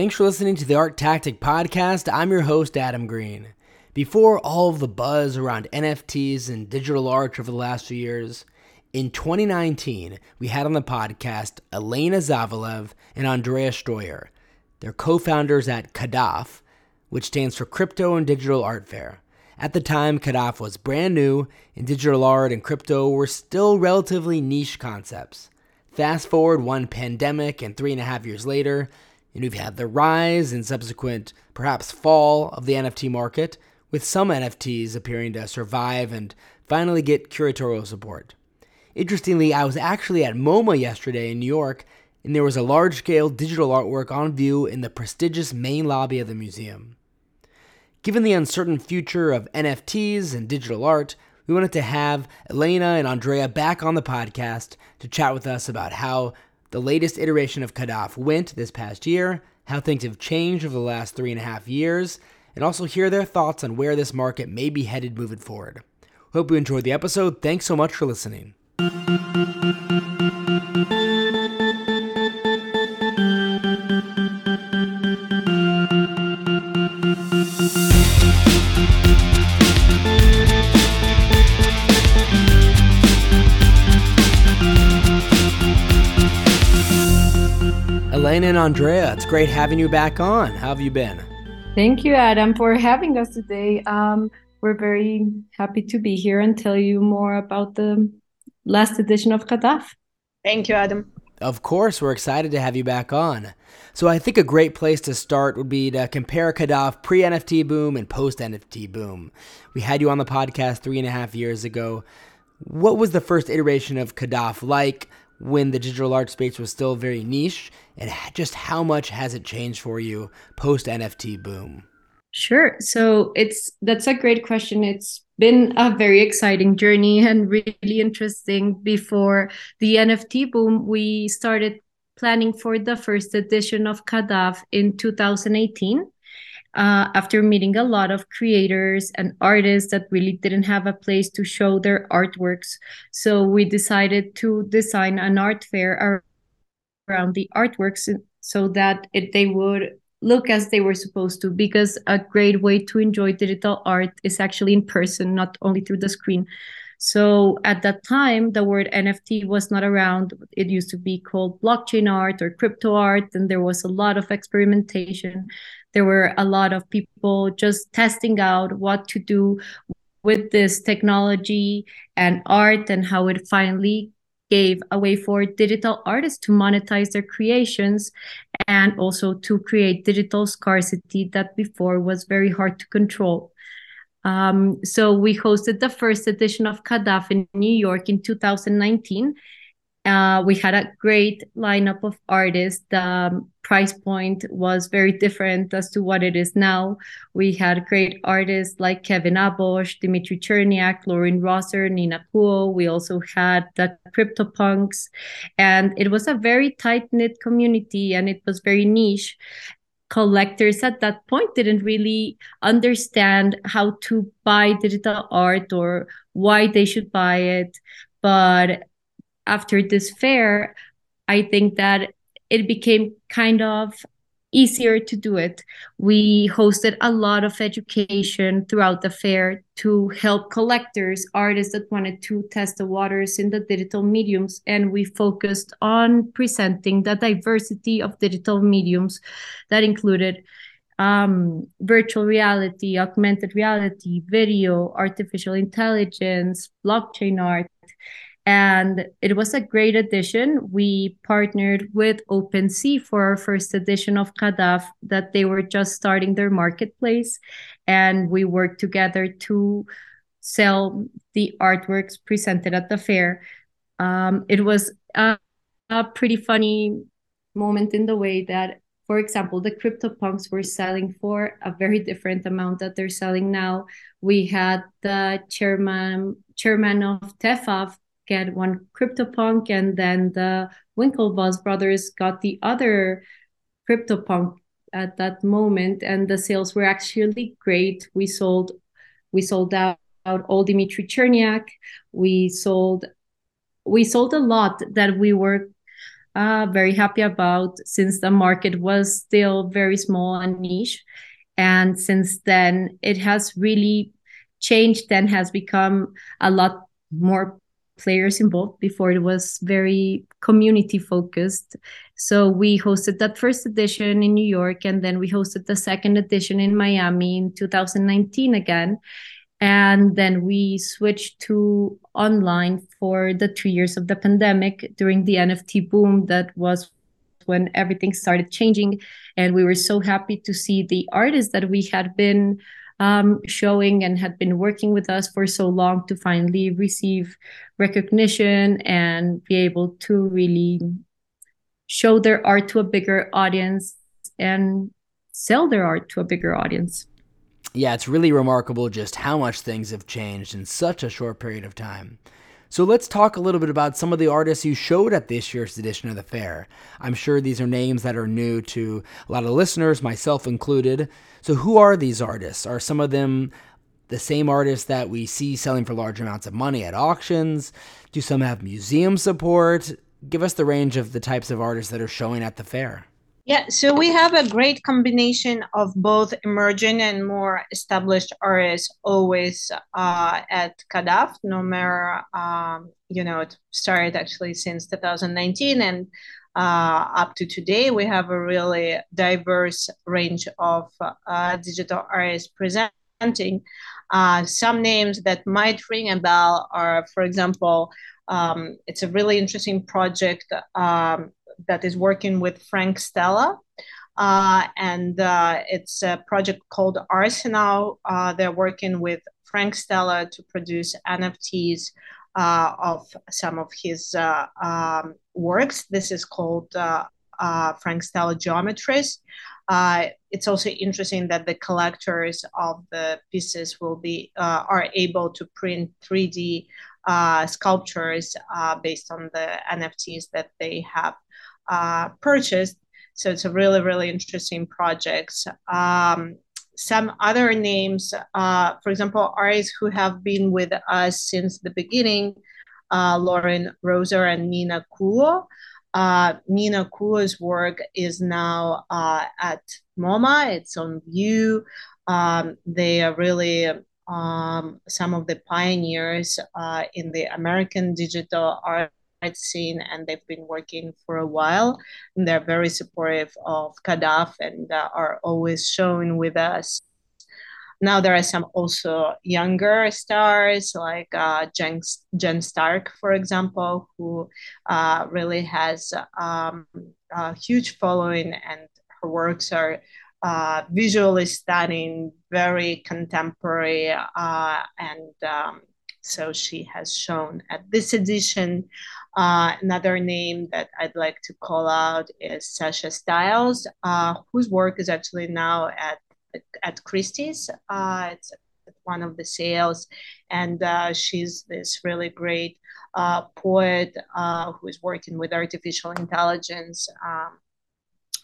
Thanks for listening to the Art Tactic Podcast. I'm your host, Adam Green. Before all of the buzz around NFTs and digital art over the last few years, in 2019, we had on the podcast Elena Zavelev and Andrea Steuer. They're co founders at CADAF, which stands for Crypto and Digital Art Fair. At the time, CADAF was brand new, and digital art and crypto were still relatively niche concepts. Fast forward one pandemic, and three and a half years later, and we've had the rise and subsequent, perhaps fall, of the NFT market, with some NFTs appearing to survive and finally get curatorial support. Interestingly, I was actually at MoMA yesterday in New York, and there was a large scale digital artwork on view in the prestigious main lobby of the museum. Given the uncertain future of NFTs and digital art, we wanted to have Elena and Andrea back on the podcast to chat with us about how the latest iteration of CADAF went this past year, how things have changed over the last three and a half years, and also hear their thoughts on where this market may be headed moving forward. Hope you enjoyed the episode. Thanks so much for listening. Elena and Andrea, it's great having you back on. How have you been? Thank you, Adam, for having us today. Um, we're very happy to be here and tell you more about the last edition of CADAF. Thank you, Adam. Of course, we're excited to have you back on. So, I think a great place to start would be to compare CADAF pre NFT boom and post NFT boom. We had you on the podcast three and a half years ago. What was the first iteration of CADAF like? When the digital art space was still very niche, and just how much has it changed for you post NFT boom? Sure. So it's that's a great question. It's been a very exciting journey and really interesting. Before the NFT boom, we started planning for the first edition of CADAF in 2018 uh, after meeting a lot of creators and artists that really didn't have a place to show their artworks. So we decided to design an art fair around the artworks so that it, they would look as they were supposed to because a great way to enjoy digital art is actually in person not only through the screen. So at that time the word nft was not around. It used to be called blockchain art or crypto art and there was a lot of experimentation there were a lot of people just testing out what to do with this technology and art and how it finally gave a way for digital artists to monetize their creations and also to create digital scarcity that before was very hard to control. Um, so we hosted the first edition of CADAF in New York in 2019 uh, we had a great lineup of artists. The um, price point was very different as to what it is now. We had great artists like Kevin Abosch, Dmitri Cherniak, Lauren Rosser, Nina Kuo. We also had the CryptoPunks. And it was a very tight knit community and it was very niche. Collectors at that point didn't really understand how to buy digital art or why they should buy it. But after this fair, I think that it became kind of easier to do it. We hosted a lot of education throughout the fair to help collectors, artists that wanted to test the waters in the digital mediums. And we focused on presenting the diversity of digital mediums that included um, virtual reality, augmented reality, video, artificial intelligence, blockchain art, and it was a great addition. We partnered with OpenSea for our first edition of CADAF, that they were just starting their marketplace. And we worked together to sell the artworks presented at the fair. Um, it was a, a pretty funny moment in the way that for example, the CryptoPunks were selling for a very different amount that they're selling now. We had the chairman chairman of TEFAF get one CryptoPunk, and then the Winklevoss brothers got the other CryptoPunk at that moment, and the sales were actually great. We sold, we sold out, out all Dmitri Cherniak. We sold, we sold a lot that we were uh, very happy about since the market was still very small and niche. And since then, it has really changed and has become a lot more players involved. Before it was very community focused. So we hosted that first edition in New York, and then we hosted the second edition in Miami in 2019 again. And then we switched to online for the two years of the pandemic during the NFT boom that was when everything started changing. And we were so happy to see the artists that we had been um, showing and had been working with us for so long to finally receive recognition and be able to really show their art to a bigger audience and sell their art to a bigger audience yeah, it's really remarkable just how much things have changed in such a short period of time. So let's talk a little bit about some of the artists you showed at this year's edition of the fair. I'm sure these are names that are new to a lot of listeners, myself included. So, who are these artists? Are some of them the same artists that we see selling for large amounts of money at auctions? Do some have museum support? Give us the range of the types of artists that are showing at the fair. Yeah, so we have a great combination of both emerging and more established artists always uh, at CADAF, no matter, um, you know, it started actually since 2019 and uh, up to today. We have a really diverse range of uh, digital artists presenting. Uh, some names that might ring a bell are, for example, um, it's a really interesting project um, that is working with Frank Stella. Uh, and uh, it's a project called Arsenal. Uh, they're working with Frank Stella to produce NFTs uh, of some of his uh, um, works. This is called uh, Frank Stella Geometries. it's also interesting that the collectors of the pieces will be are able to print 3D sculptures based on the NFTs that they have uh, purchased. So it's a really, really interesting project. Um, some other names, uh, for example, artists who have been with us since the beginning, uh, Lauren Roser and Nina Kuo. Uh, Nina Kuo's work is now uh, at MoMA. It's on view. Um, they are really um, some of the pioneers uh, in the American digital art scene and they've been working for a while. And they're very supportive of CADAF and uh, are always showing with us. Now there are some also younger stars like uh, Jen, Jen Stark, for example, who uh, really has um, a huge following and her works are uh, visually stunning, very contemporary, uh, and um, so she has shown at this edition. Uh, another name that I'd like to call out is Sasha Stiles, uh, whose work is actually now at at Christie's. Uh, it's one of the sales, and uh, she's this really great uh, poet uh, who is working with artificial intelligence. Um,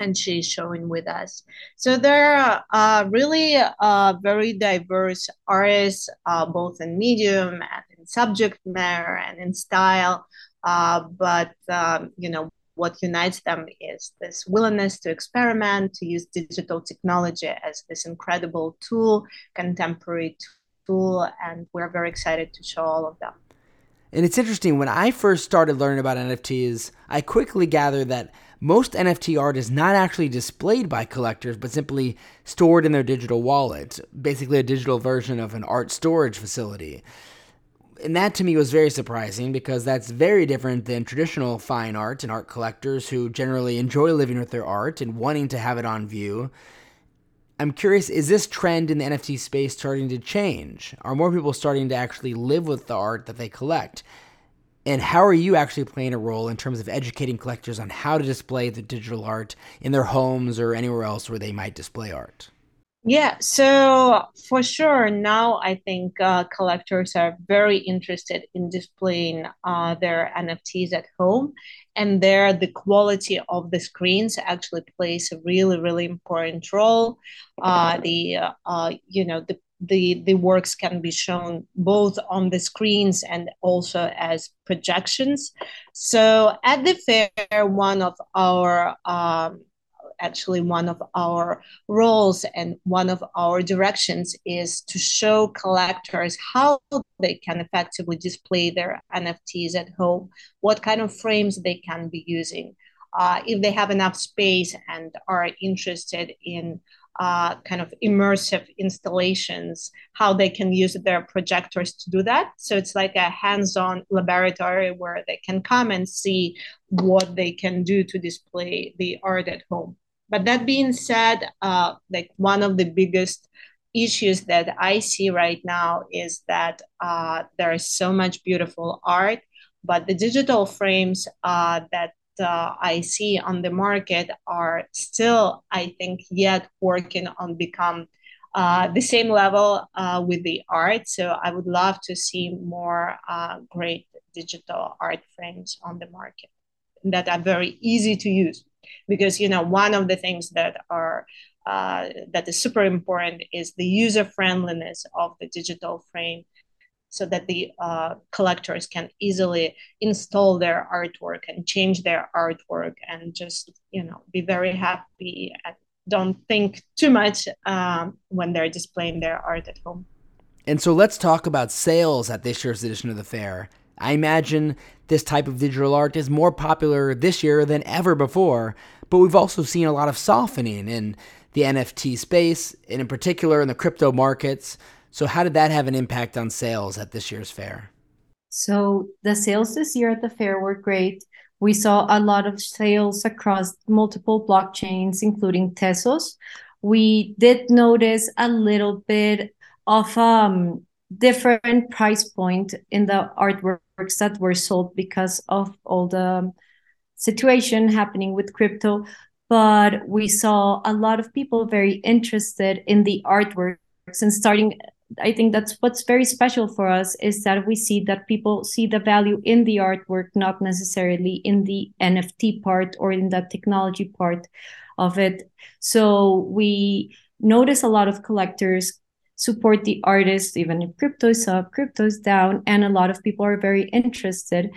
and she's showing with us. So there are uh, really uh, very diverse artists, uh, both in medium and in subject matter and in style. Uh, but um, you know what unites them is this willingness to experiment, to use digital technology as this incredible tool, contemporary tool, and we're very excited to show all of them. And it's interesting when I first started learning about NFTs, I quickly gathered that most NFT art is not actually displayed by collectors, but simply stored in their digital wallet, basically a digital version of an art storage facility. And that to me was very surprising because that's very different than traditional fine art and art collectors who generally enjoy living with their art and wanting to have it on view. I'm curious, is this trend in the NFT space starting to change? Are more people starting to actually live with the art that they collect? And how are you actually playing a role in terms of educating collectors on how to display the digital art in their homes or anywhere else where they might display art? Yeah, so for sure, now I think uh, collectors are very interested in displaying uh, their NFTs at home, and there the quality of the screens actually plays a really, really important role. Uh, the uh, you know the the the works can be shown both on the screens and also as projections. So at the fair, one of our um, actually one of our roles and one of our directions is to show collectors how they can effectively display their NFTs at home, what kind of frames they can be using. Uh, if they have enough space and are interested in uh, kind of immersive installations, how they can use their projectors to do that. So it's like a hands on laboratory where they can come and see what they can do to display the art at home. But that being said, uh, like one of the biggest issues that I see right now is that uh, there is so much beautiful art, but the digital frames uh, that uh, I see on the market are still, I think, yet working on become uh, the same level uh, with the art. So I would love to see more uh, great digital art frames on the market that are very easy to use. Because you know, one of the things that are uh, that is super important is the user friendliness of the digital frame so that the uh, collectors can easily install their artwork and change their artwork and just you know be very happy and don't think too much um, when they're displaying their art at home. And so let's talk about sales at this year's edition of the fair i imagine this type of digital art is more popular this year than ever before but we've also seen a lot of softening in the nft space and in particular in the crypto markets so, how did that have an impact on sales at this year's fair? So, the sales this year at the fair were great. We saw a lot of sales across multiple blockchains, including Tezos. We did notice a little bit of um, different price point in the artworks that were sold because of all the situation happening with crypto. But we saw a lot of people very interested in the artworks and starting I think that's what's very special for us is that we see that people see the value in the artwork, not necessarily in the NFT part or in the technology part of it. So we notice a lot of collectors support the artists, even if crypto is up, crypto is down, and a lot of people are very interested.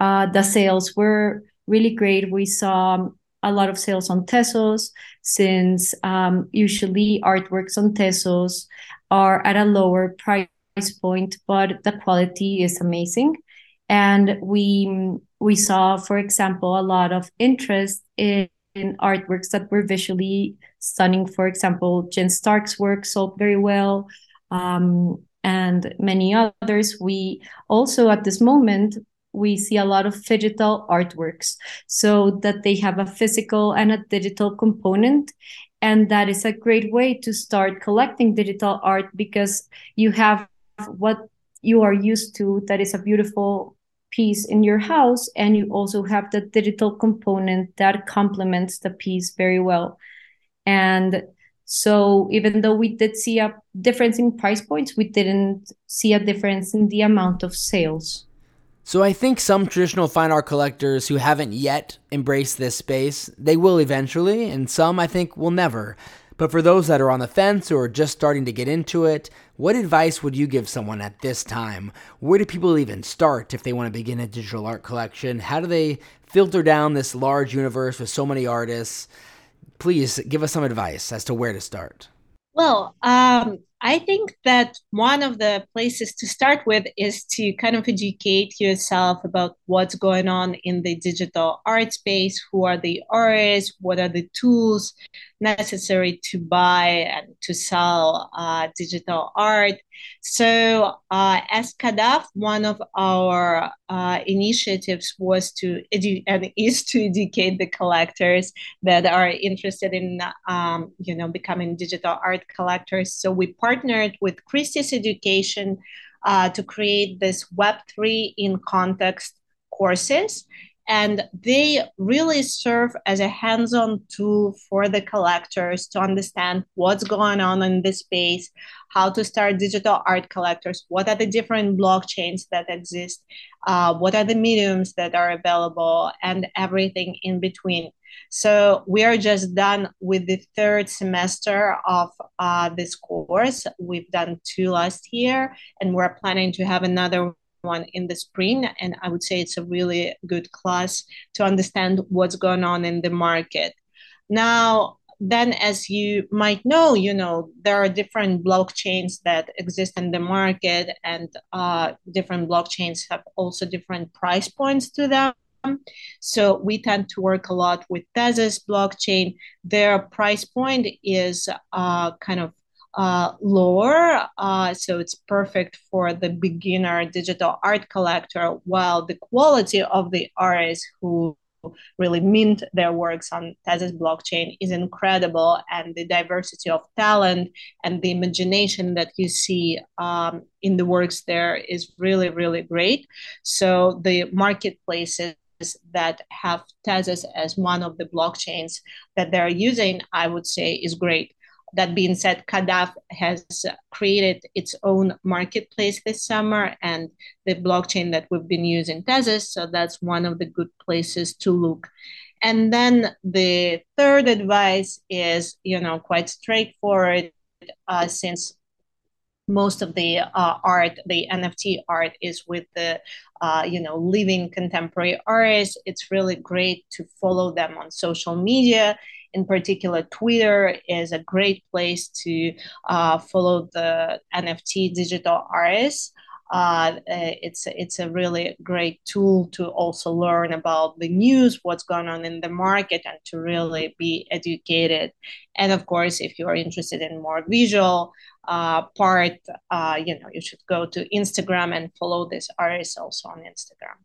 Uh, the sales were really great. We saw a lot of sales on Tezos since um, usually artworks on Tezos are at a lower price point, but the quality is amazing. And we we saw, for example, a lot of interest in, in artworks that were visually stunning. For example, Jen Stark's work sold very well, um, and many others. We also, at this moment, we see a lot of digital artworks so that they have a physical and a digital component and that is a great way to start collecting digital art because you have what you are used to that is a beautiful piece in your house and you also have the digital component that complements the piece very well and so even though we did see a difference in price points we didn't see a difference in the amount of sales so I think some traditional fine art collectors who haven't yet embraced this space, they will eventually, and some I think will never. But for those that are on the fence or just starting to get into it, what advice would you give someone at this time? Where do people even start if they want to begin a digital art collection? How do they filter down this large universe with so many artists? Please give us some advice as to where to start. Well, um, I think that one of the places to start with is to kind of educate yourself about what's going on in the digital art space, who are the artists, what are the tools necessary to buy and to sell uh, digital art. So, uh, as CADAF, one of our uh, initiatives was to edu- and is to educate the collectors that are interested in, um, you know, becoming digital art collectors. So we partnered with Christie's Education uh, to create this Web3 in context courses and they really serve as a hands-on tool for the collectors to understand what's going on in this space how to start digital art collectors what are the different blockchains that exist uh, what are the mediums that are available and everything in between So we are just done with the third semester of uh, this course. We've done two last year, and we're planning to have another one in the spring. And I would say it's a really good class to understand what's going on in the market. Now, then as you might know you know there are different blockchains that exist in the market and uh, different blockchains have also different price points to them so we tend to work a lot with Tezos blockchain. Their price point is uh, kind of uh, lower, uh, so it's perfect for the beginner digital art collector. While the quality of the artists who really mint their works on Tezos blockchain is incredible, and the diversity of talent and the imagination that you see um, in the works there is really, really great. So the marketplaces that have Tezos as one of the blockchains that they're using, I would say is great. That being said, CADAF has created its own marketplace this summer, and the blockchain that we've been using, Tezos, so that's one of the good places to look. And then the third advice is, you know, quite straightforward, uh, since most of the uh, art, the NFT art, is with the uh, you know living contemporary artists. It's really great to follow them on social media. In particular, Twitter is a great place to uh, follow the NFT digital artists. Uh, it's it's a really great tool to also learn about the news, what's going on in the market, and to really be educated. And of course, if you are interested in more visual uh, part, uh, you know, you should go to Instagram and follow this artist also on Instagram.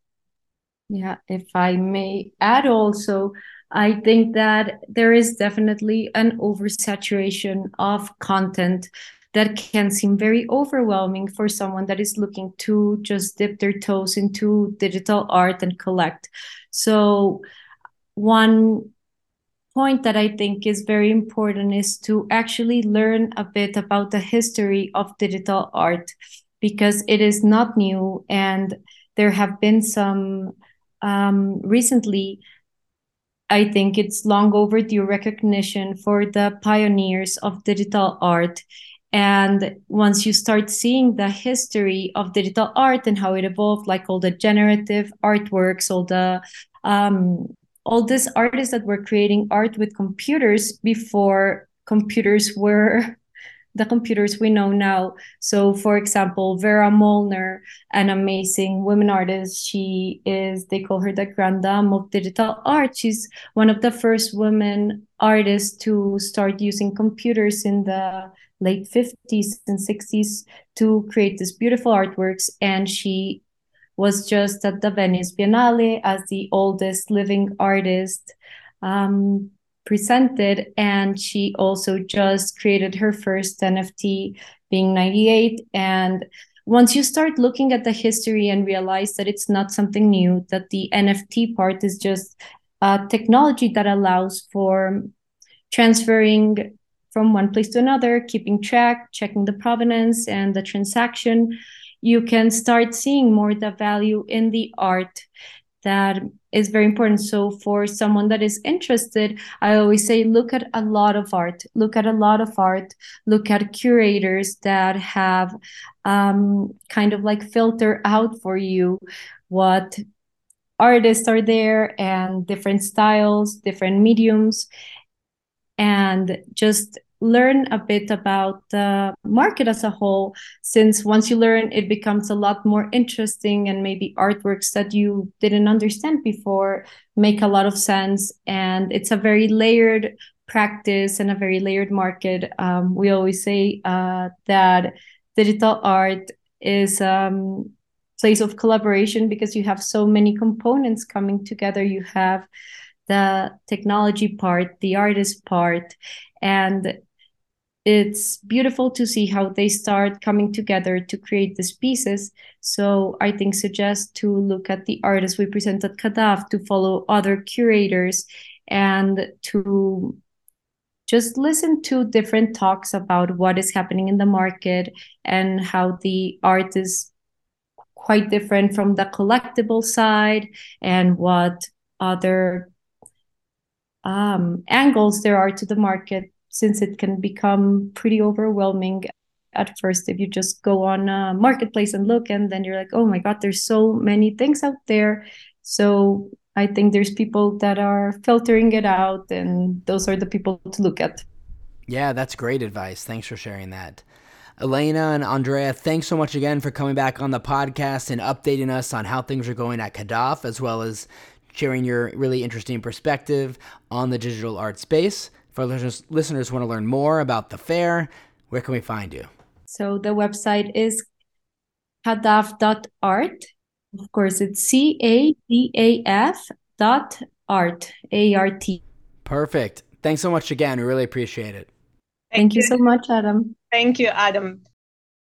Yeah, if I may add also, I think that there is definitely an oversaturation of content that can seem very overwhelming for someone that is looking to just dip their toes into digital art and collect. So, one point that I think is very important is to actually learn a bit about the history of digital art because it is not new and there have been some um, recently I think it's long overdue recognition for the pioneers of digital art. And once you start seeing the history of digital art and how it evolved, like all the generative artworks, all the um, all these artists that were creating art with computers before computers were the computers we know now. So, for example, Vera Molnar, an amazing women artist, she is, they call her the Grand Dame of digital art. She's one of the first women artists to start using computers in the late 50s and 60s to create these beautiful artworks. And she was just at the Venice Biennale as the oldest living artist um, presented. And she also just created her first NFT, being 98. And once you start looking at the history and realize that it's not something new, that the NFT part is just a technology that allows for transferring from one place to another, keeping track, checking the provenance and the transaction, you can start seeing more the value in the art that is very important. So for someone that is interested, I always say look at a lot of art, look at a lot of art, look at curators that have um, kind of like filter out for you what artists are there and different styles, different mediums, and just learn a bit about the market as a whole since once you learn it becomes a lot more interesting and maybe artworks that you didn't understand before make a lot of sense. And it's a very layered practice and a very layered market. Um, we always say uh, that digital art is um, place of collaboration because you have so many components coming together. You have the technology part the artist part and it's beautiful to see how they start coming together to create these pieces. So I think suggest to look at the artists we present at CADAF, to follow other curators, and to just listen to different talks about what is happening in the market and how the art is quite different from the collectible side and what other um, angles there are to the market since it can become pretty overwhelming at first if you just go on a marketplace and look and then you're like oh my god there's so many things out there. So i think there's people that are filtering it out and those are the people to look at. Yeah that's great advice. Thanks for sharing that. Elena and Andrea, thanks so much again for coming back on the podcast and updating us on how things are going at CADAF, as well as sharing your really interesting perspective on the digital art space. For listeners, listeners want to learn more about the fair, where can we find you? So the website is cadaf.art. Of course, it's C A D A F dot art, A R T. Perfect. Thanks so much again. We really appreciate it. Thank, Thank you so much, Adam. Thank you, Adam.